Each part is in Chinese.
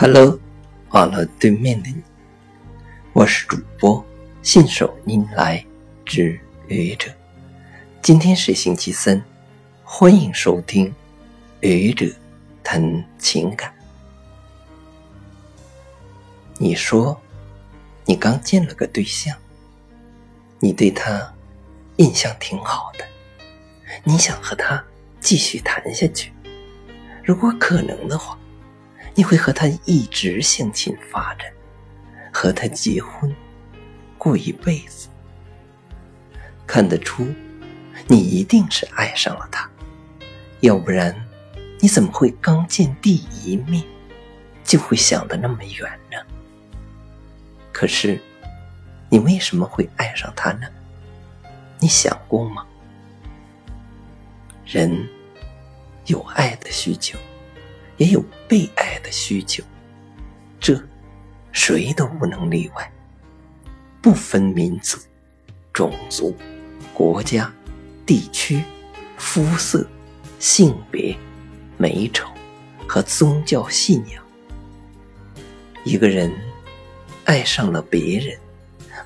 Hello，网络对面的你，我是主播信手拈来之愚者。今天是星期三，欢迎收听愚者谈情感。你说你刚见了个对象，你对他印象挺好的，你想和他继续谈下去，如果可能的话。你会和他一直向前发展，和他结婚，过一辈子。看得出，你一定是爱上了他，要不然，你怎么会刚见第一面，就会想得那么远呢？可是，你为什么会爱上他呢？你想过吗？人有爱的需求。也有被爱的需求，这谁都不能例外。不分民族、种族、国家、地区、肤色、性别、美丑和宗教信仰，一个人爱上了别人，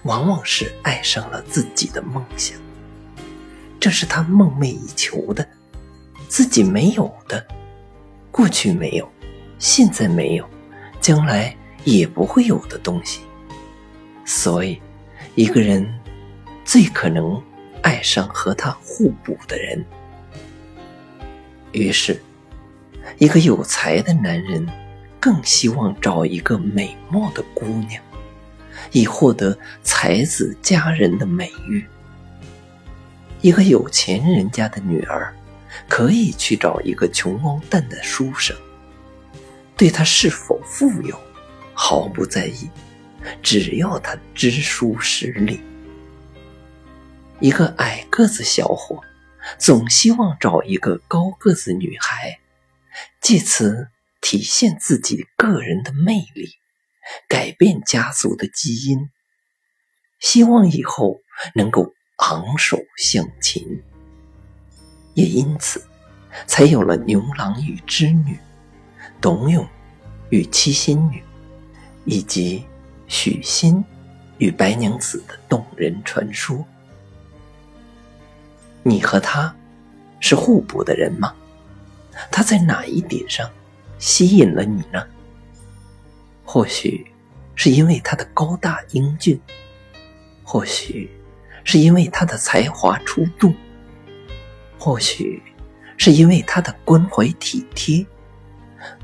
往往是爱上了自己的梦想。这是他梦寐以求的，自己没有的。过去没有，现在没有，将来也不会有的东西。所以，一个人最可能爱上和他互补的人。于是，一个有才的男人更希望找一个美貌的姑娘，以获得才子佳人的美誉。一个有钱人家的女儿。可以去找一个穷光蛋的书生，对他是否富有毫不在意，只要他知书识礼。一个矮个子小伙总希望找一个高个子女孩，借此体现自己个人的魅力，改变家族的基因，希望以后能够昂首向前。也因此，才有了牛郎与织女、董永与七仙女，以及许仙与白娘子的动人传说。你和他是互补的人吗？他在哪一点上吸引了你呢？或许是因为他的高大英俊，或许是因为他的才华出众。或许是因为他的关怀体贴，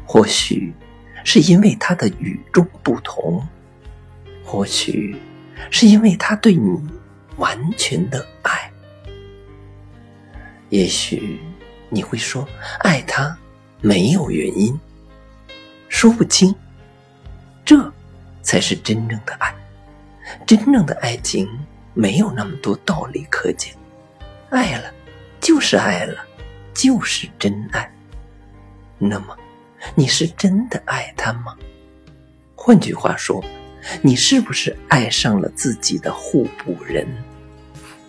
或许是因为他的与众不同，或许是因为他对你完全的爱。也许你会说，爱他没有原因，说不清。这才是真正的爱。真正的爱情没有那么多道理可讲，爱了。就是爱了，就是真爱。那么，你是真的爱他吗？换句话说，你是不是爱上了自己的互补人，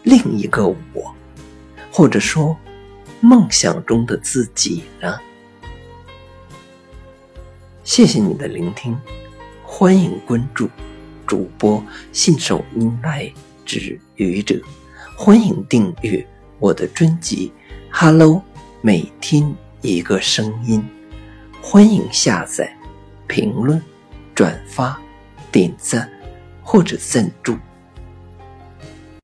另一个我，或者说梦想中的自己呢？谢谢你的聆听，欢迎关注主播信手拈来之愚者，欢迎订阅。我的专辑《Hello》，每天一个声音，欢迎下载、评论、转发、点赞或者赞助。